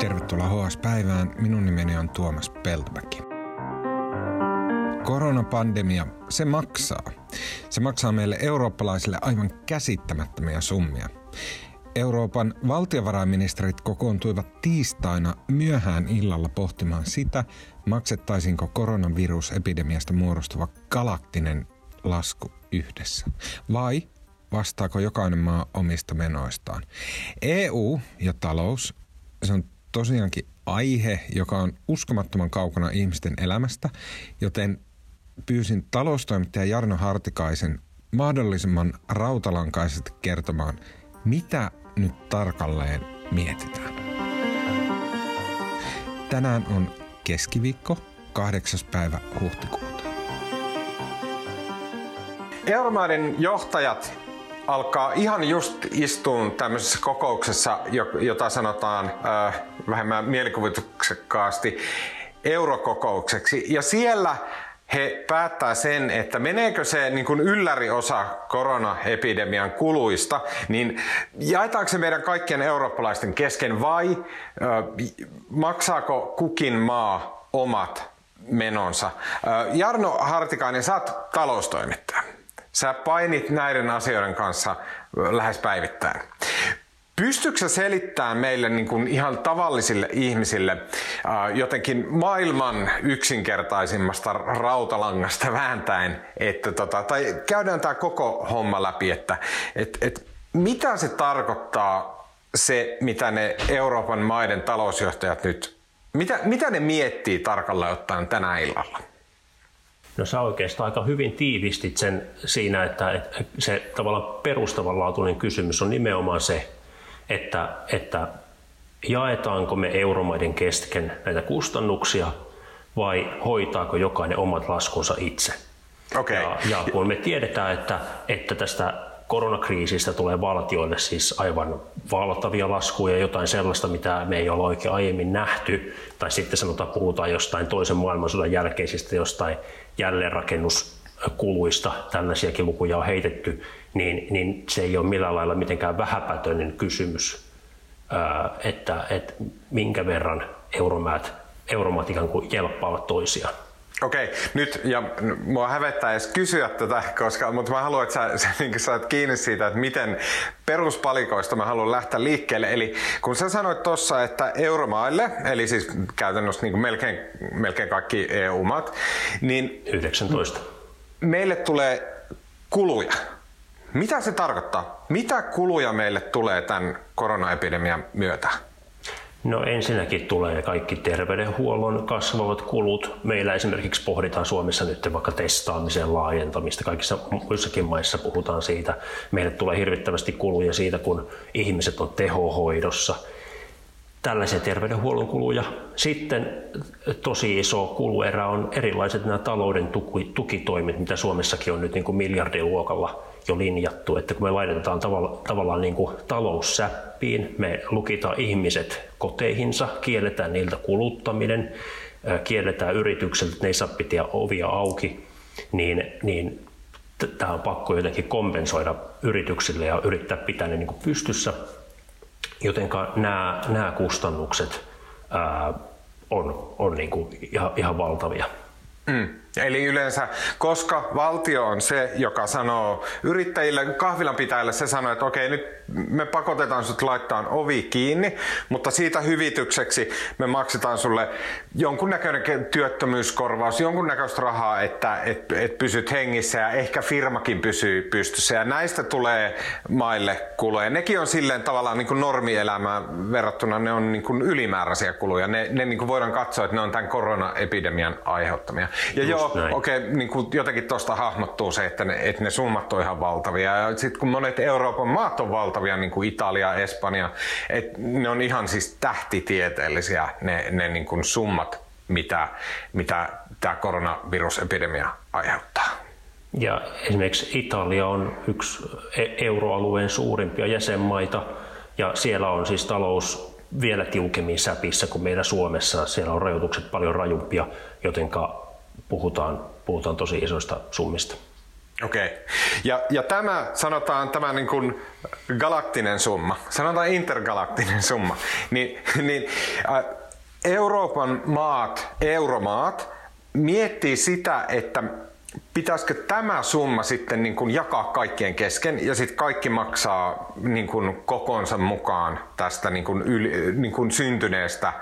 Tervetuloa HS-päivään. Minun nimeni on Tuomas Peltomäki. Koronapandemia, se maksaa. Se maksaa meille eurooppalaisille aivan käsittämättömiä summia. Euroopan valtiovarainministerit kokoontuivat tiistaina myöhään illalla pohtimaan sitä, maksettaisinko koronavirusepidemiasta muodostuva galaktinen lasku yhdessä. Vai vastaako jokainen maa omista menoistaan. EU ja talous, se on tosiaankin aihe, joka on uskomattoman kaukana ihmisten elämästä, joten pyysin taloustoimittaja Jarno Hartikaisen mahdollisimman rautalankaisesti kertomaan, mitä nyt tarkalleen mietitään. Tänään on keskiviikko, 8. päivä huhtikuuta. Euromaiden johtajat alkaa ihan just istuun tämmöisessä kokouksessa, jota sanotaan äh, vähemmän mielikuvituksekkaasti eurokokoukseksi. Ja siellä he päättää sen, että meneekö se niin kuin ylläriosa koronaepidemian kuluista, niin jaetaanko se meidän kaikkien eurooppalaisten kesken vai ö, maksaako kukin maa omat menonsa? Ö, Jarno Hartikainen, sä oot taloustoimittaja. Sä painit näiden asioiden kanssa lähes päivittäin. Pystytkö selittämään meille niin kuin ihan tavallisille ihmisille jotenkin maailman yksinkertaisimmasta rautalangasta vääntäen, että tota, tai käydään tämä koko homma läpi, että et, et, mitä se tarkoittaa se, mitä ne Euroopan maiden talousjohtajat nyt, mitä, mitä ne miettii tarkalleen ottaen tänä illalla? No sä oikeastaan aika hyvin tiivistit sen siinä, että se tavallaan perustavanlaatuinen kysymys on nimenomaan se, että, että jaetaanko me euromaiden kesken näitä kustannuksia vai hoitaako jokainen omat laskunsa itse. Okay. Ja, ja kun me tiedetään, että, että tästä koronakriisistä tulee valtioille siis aivan valtavia laskuja, jotain sellaista, mitä me ei ole oikein aiemmin nähty, tai sitten sanotaan, puhutaan jostain toisen maailmansodan jälkeisistä jostain jälleenrakennuskuluista, tällaisiakin lukuja on heitetty, niin, niin se ei ole millään lailla mitenkään vähäpätöinen kysymys, että, että minkä verran euromaat, euromaat ikään kuin jelppaavat toisiaan. Okei, nyt, ja mua hävettää edes kysyä tätä, koska, mutta mä haluan, että sä, sä niin saat kiinni siitä, että miten peruspalikoista mä haluan lähteä liikkeelle. Eli kun sä sanoit tuossa, että euromaille, eli siis käytännössä niin melkein, melkein kaikki EU-maat, niin... 19. Meille tulee kuluja. Mitä se tarkoittaa? Mitä kuluja meille tulee tämän koronaepidemian myötä? No ensinnäkin tulee kaikki terveydenhuollon kasvavat kulut. Meillä esimerkiksi pohditaan Suomessa nyt vaikka testaamisen laajentamista. Kaikissa muissakin maissa puhutaan siitä. Meille tulee hirvittävästi kuluja siitä, kun ihmiset on tehohoidossa. Tällaisia terveydenhuollon kuluja. Sitten tosi iso kuluerä on erilaiset nämä talouden tukitoimet, mitä Suomessakin on nyt niin kuin miljardiluokalla jo linjattu, että kun me laitetaan tavalla, tavallaan niin kuin taloussäppiin, me lukitaan ihmiset koteihinsa, kielletään niiltä kuluttaminen, kielletään yritykseltä, että ne ei saa pitää ovia auki, niin, niin tämä on pakko jotenkin kompensoida yrityksille ja yrittää pitää ne niin kuin pystyssä. Joten nämä, nämä kustannukset ää, on, on niin kuin ihan, ihan valtavia. Mm. Eli yleensä, koska valtio on se, joka sanoo yrittäjille, kahvilanpitäjille se sanoo, että okei, nyt me pakotetaan sut laittaa ovi kiinni, mutta siitä hyvitykseksi me maksetaan sulle jonkunnäköinen työttömyyskorvaus, jonkunnäköistä rahaa, että et, et pysyt hengissä ja ehkä firmakin pysyy pystyssä. Ja näistä tulee maille kuluja. Nekin on silleen tavallaan niin kuin normielämään verrattuna, ne on niin kuin ylimääräisiä kuluja. Ne, ne niin kuin voidaan katsoa, että ne on tämän koronaepidemian aiheuttamia. Ja Just joo, okei, okay, niin kuin jotenkin tuosta hahmottuu se, että ne, että ne summat on ihan valtavia. Ja sitten kun monet Euroopan maat on valtavia, niin kuin Italia, Espanja, että ne on ihan siis tähtitieteellisiä ne, ne niin kuin summat, mitä, mitä tämä koronavirusepidemia aiheuttaa. Ja esimerkiksi Italia on yksi e- euroalueen suurimpia jäsenmaita ja siellä on siis talous vielä tiukemmin säpissä kuin meillä Suomessa. Siellä on rajoitukset paljon rajumpia, jotenka puhutaan, puhutaan tosi isoista summista. Okei. Okay. Ja, ja tämä, sanotaan tämä niin kuin galaktinen summa, sanotaan intergalaktinen summa, niin, niin äh, Euroopan maat, euromaat, miettii sitä, että pitäisikö tämä summa sitten niin kuin jakaa kaikkien kesken ja sitten kaikki maksaa niin kuin kokonsa mukaan tästä niin kuin yli, niin kuin syntyneestä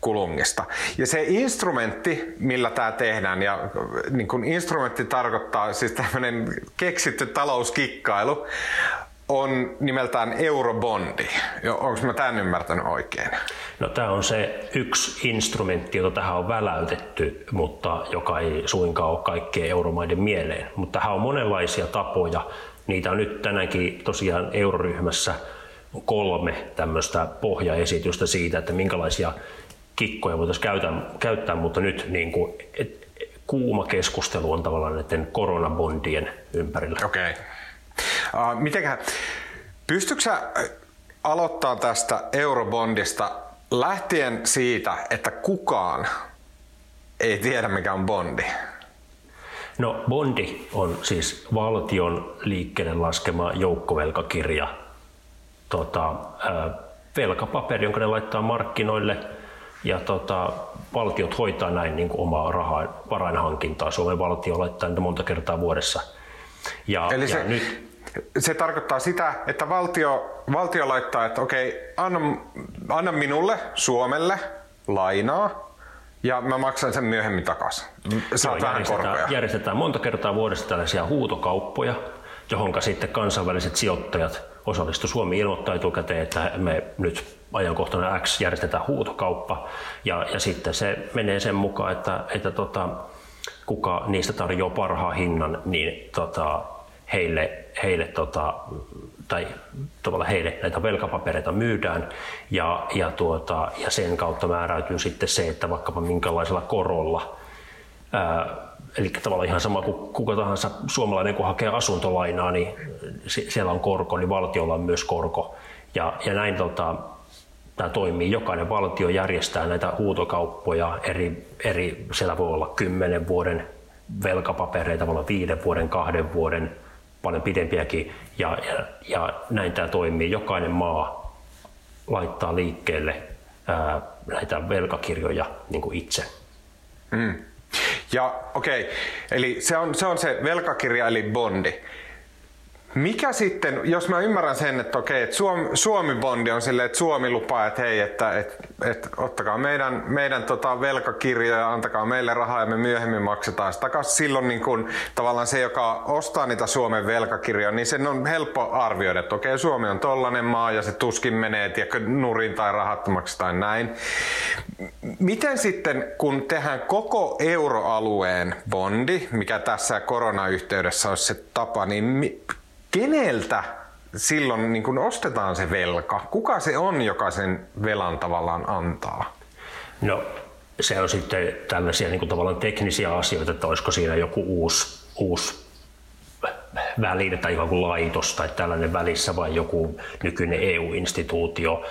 kulungista. Ja se instrumentti, millä tämä tehdään, ja niin kuin instrumentti tarkoittaa siis tämmöinen keksitty talouskikkailu, on nimeltään eurobondi. Onko mä tämän ymmärtänyt oikein? No tämä on se yksi instrumentti, jota tähän on väläytetty, mutta joka ei suinkaan ole kaikkien euromaiden mieleen. Mutta tähän on monenlaisia tapoja. Niitä on nyt tänäänkin tosiaan euroryhmässä kolme tämmöistä pohjaesitystä siitä, että minkälaisia kikkoja voitaisiin käyttää, käyttää mutta nyt niin kuin, et, kuuma keskustelu on tavallaan näiden koronabondien ympärillä. Okei. Okay. Uh, mitenkä, pystytkö sä aloittaa tästä eurobondista lähtien siitä, että kukaan ei tiedä mikä on bondi? No bondi on siis valtion liikkeelle laskema joukkovelkakirja, tota, äh, velkapaperi, jonka ne laittaa markkinoille ja tota, valtiot hoitaa näin niin kuin omaa rahaa, varainhankintaa. Suomen valtio laittaa niitä monta kertaa vuodessa. Ja, Eli se, ja nyt, se tarkoittaa sitä, että valtio, valtio laittaa, että okei, anna, anna minulle, Suomelle, lainaa, ja mä maksan sen myöhemmin takaisin. Saat vähän korkoja. Järjestetään monta kertaa vuodessa tällaisia huutokauppoja, johon sitten kansainväliset sijoittajat osallistu. Suomi ilmoittaa etukäteen, että me nyt ajankohtana X järjestetään huutokauppa ja, ja sitten se menee sen mukaan, että, että tota, kuka niistä tarjoaa parhaan hinnan, niin tota, heille, heille tota, tai tavallaan heille näitä velkapapereita myydään ja, ja, tuota, ja sen kautta määräytyy sitten se, että vaikkapa minkälaisella korolla ää, eli tavallaan ihan sama kuin kuka tahansa suomalainen, kun hakee asuntolainaa, niin siellä on korko, niin valtiolla on myös korko. Ja, ja näin tota, tämä toimii. Jokainen valtio järjestää näitä huutokauppoja eri, eri siellä voi olla kymmenen vuoden velkapapereita, voi olla viiden vuoden, kahden vuoden, paljon pidempiäkin. Ja, ja, ja näin tämä toimii. Jokainen maa laittaa liikkeelle ää, näitä velkakirjoja niin kuin itse. Mm. Ja okei, okay. eli se on, se on se velkakirja eli bondi. Mikä sitten, jos mä ymmärrän sen, että okei, että Suomi, Suomi-bondi on silleen, että Suomi lupaa, että hei, että, että, että ottakaa meidän, meidän tota velkakirjoja, antakaa meille rahaa ja me myöhemmin maksetaan sitä takaisin. Silloin niin kun, tavallaan se, joka ostaa niitä Suomen velkakirjoja, niin sen on helppo arvioida, että okei, Suomi on tollanen maa ja se tuskin menee, tiedätkö, nurin tai rahattomaksi tai näin. Miten sitten, kun tehdään koko euroalueen bondi, mikä tässä koronayhteydessä olisi se tapa, niin keneltä silloin niin kun ostetaan se velka? Kuka se on, joka sen velan tavallaan antaa? No se on sitten tällaisia niin kuin tavallaan teknisiä asioita, että olisiko siinä joku uusi, uusi väline tai joku laitos tai tällainen välissä vai joku nykyinen EU-instituutio.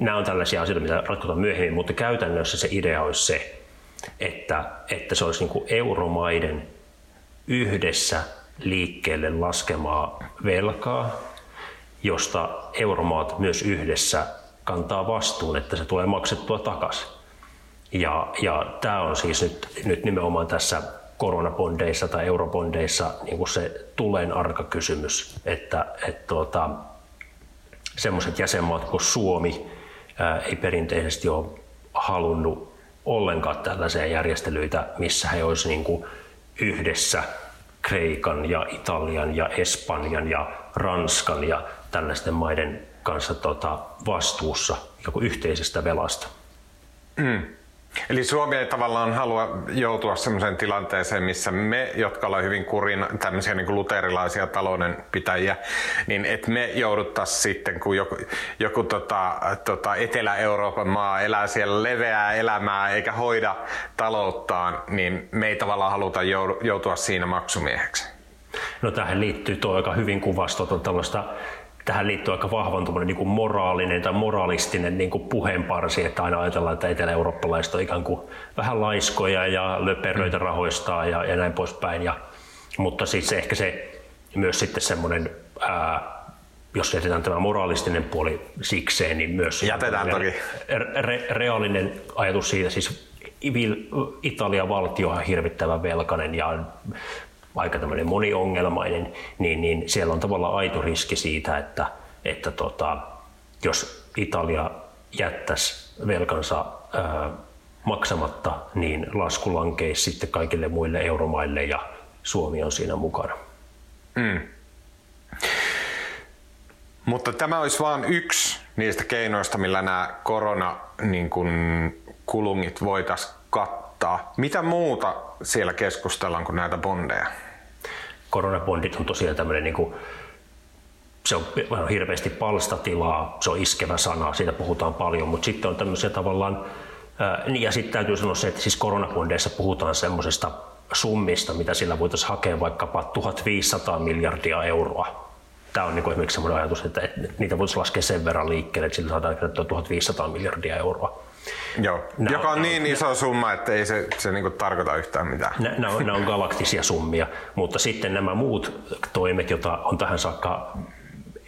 Nämä on tällaisia asioita, mitä ratkotaan myöhemmin, mutta käytännössä se idea olisi se, että, että se olisi niin kuin euromaiden yhdessä liikkeelle laskemaa velkaa, josta euromaat myös yhdessä kantaa vastuun, että se tulee maksettua takaisin. Ja, ja tämä on siis nyt, nyt nimenomaan tässä koronabondeissa tai eurobondeissa niin kuin se tulen arka kysymys, että, että tuota, semmoiset jäsenmaat kuin Suomi ää, ei perinteisesti ole halunnut ollenkaan tällaisia järjestelyitä, missä he olisivat niin yhdessä Kreikan ja Italian ja Espanjan ja Ranskan ja tällaisten maiden kanssa tota, vastuussa joku yhteisestä velasta. Mm. Eli Suomi ei tavallaan halua joutua sellaiseen tilanteeseen, missä me, jotka ollaan hyvin kurin tämmöisiä niin kuin luterilaisia taloudenpitäjiä, niin että me jouduttaisiin sitten, kun joku, joku tota, tota Etelä-Euroopan maa elää siellä leveää elämää eikä hoida talouttaan, niin me ei tavallaan haluta joutua siinä maksumieheksi. No tähän liittyy tuo aika hyvin kuvastoton tällaista tähän liittyy aika vahvan niin kuin moraalinen tai moralistinen niin kuin puheenparsi, että aina ajatellaan, että etelä-eurooppalaiset on ikään kuin vähän laiskoja ja löperöitä rahoistaa ja, ja näin poispäin. Ja, mutta siis ehkä se myös sitten semmoinen, ää, jos jätetään tämä moraalistinen puoli sikseen, niin myös Jätetään toki. Re, reaalinen ajatus siitä, siis Italian valtio on hirvittävän velkainen ja aika tämmöinen moniongelmainen, niin, niin siellä on tavallaan aito riski siitä, että, että tota, jos Italia jättäisi velkansa ää, maksamatta, niin lasku lankeisi sitten kaikille muille euromaille ja Suomi on siinä mukana. Mm. Mutta tämä olisi vain yksi niistä keinoista, millä nämä korona niin voitaisiin kattaa. Mitä muuta siellä keskustellaan kuin näitä bondeja? Koronabondit on tosiaan tämmöinen niin kuin, se on hirveästi palstatilaa, se on iskevä sana, siitä puhutaan paljon, mutta sitten on tämmöisiä tavallaan, niin ja sitten täytyy sanoa se, että siis koronabondeissa puhutaan semmoisesta summista, mitä sillä voitaisiin hakea vaikkapa 1500 miljardia euroa. Tämä on niin esimerkiksi sellainen ajatus, että, niitä voitaisiin laskea sen verran liikkeelle, että sillä saadaan kerättyä 1500 miljardia euroa. Joo, nämä joka on, niin iso summa, että ei se, se niin tarkoita yhtään mitään. Nämä on, on galaktisia summia, mutta sitten nämä muut toimet, joita on tähän saakka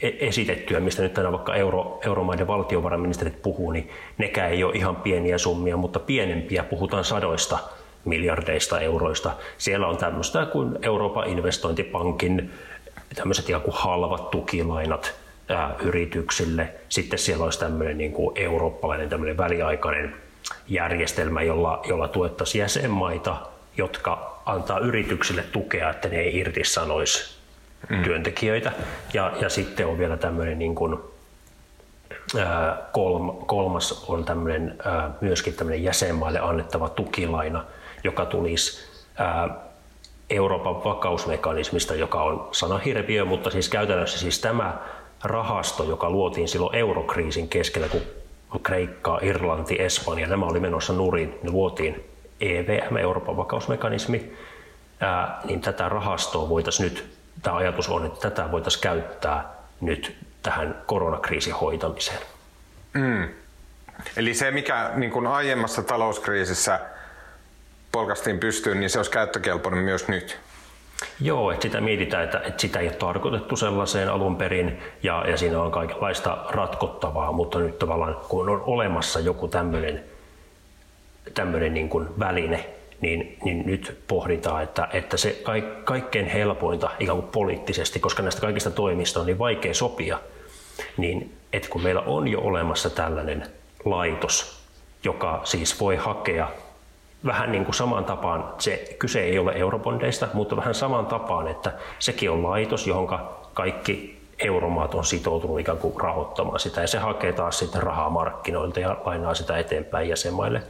e- esitettyä, mistä nyt tänään vaikka euro, euromaiden valtiovarainministerit puhuu, niin nekään ei ole ihan pieniä summia, mutta pienempiä puhutaan sadoista miljardeista euroista. Siellä on tämmöistä kuin Euroopan investointipankin tämmöiset ihan kuin halvat tukilainat ää, yrityksille. Sitten siellä olisi tämmöinen niin kuin eurooppalainen tämmöinen väliaikainen järjestelmä, jolla, jolla tuettaisiin jäsenmaita, jotka antaa yrityksille tukea, että ne ei irtisanoisi mm. työntekijöitä. Ja, ja sitten on vielä tämmöinen niin kuin, ää, kolmas on tämmöinen, ää, myöskin tämmöinen jäsenmaille annettava tukilaina, joka tulisi Euroopan vakausmekanismista, joka on sanahirviö, mutta siis käytännössä siis tämä rahasto, joka luotiin silloin eurokriisin keskellä, kun Kreikka, Irlanti, Espanja, nämä oli menossa nurin, ne luotiin EVM, Euroopan vakausmekanismi, ää, niin tätä rahastoa voitaisiin nyt, tämä ajatus on, että tätä voitaisiin käyttää nyt tähän koronakriisin hoitamiseen. Mm. Eli se, mikä niin kuin aiemmassa talouskriisissä polkastiin pystyyn, niin se olisi käyttökelpoinen myös nyt. Joo, että sitä mietitään, että, että sitä ei ole tarkoitettu sellaiseen alun perin ja, ja siinä on kaikenlaista ratkottavaa, mutta nyt tavallaan kun on olemassa joku tämmöinen, tämmöinen niin kuin väline, niin, niin nyt pohditaan, että, että se kaik, kaikkein helpointa ikään kuin poliittisesti, koska näistä kaikista toimista on niin vaikea sopia, niin että kun meillä on jo olemassa tällainen laitos, joka siis voi hakea vähän niin kuin samaan tapaan, se kyse ei ole eurobondeista, mutta vähän samaan tapaan, että sekin on laitos, johon kaikki euromaat on sitoutunut ikään kuin rahoittamaan sitä, ja se hakee taas sitten rahaa markkinoilta ja lainaa sitä eteenpäin jäsenmaille.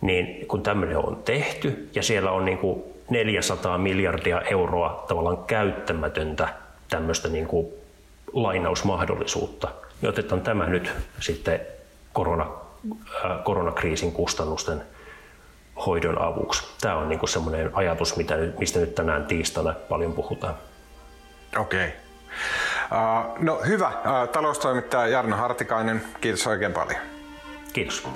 Niin kun tämmöinen on tehty, ja siellä on niin kuin 400 miljardia euroa tavallaan käyttämätöntä tämmöistä niin kuin lainausmahdollisuutta, niin otetaan tämä nyt sitten korona, äh, koronakriisin kustannusten hoidon avuksi. Tämä on niin semmoinen ajatus, mitä, mistä nyt tänään tiistaina paljon puhutaan. Okei. Okay. Uh, no hyvä. Uh, taloustoimittaja Jarno Hartikainen, kiitos oikein paljon. Kiitos.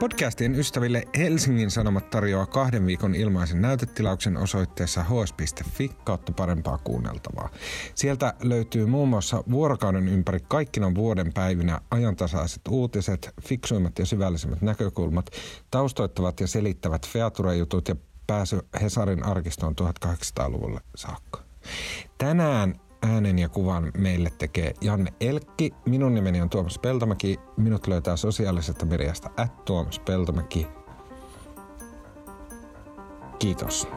Podcastien ystäville Helsingin Sanomat tarjoaa kahden viikon ilmaisen näytetilauksen osoitteessa hs.fi kautta parempaa kuunneltavaa. Sieltä löytyy muun muassa vuorokauden ympäri kaikkina vuoden päivinä ajantasaiset uutiset, fiksuimmat ja syvällisemmät näkökulmat, taustoittavat ja selittävät feature-jutut ja pääsy Hesarin arkistoon 1800-luvulle saakka. Tänään äänen ja kuvan meille tekee Janne Elkki. Minun nimeni on Tuomas Peltomäki. Minut löytää sosiaalisesta mediasta at Tuomas Peltomäki. Kiitos.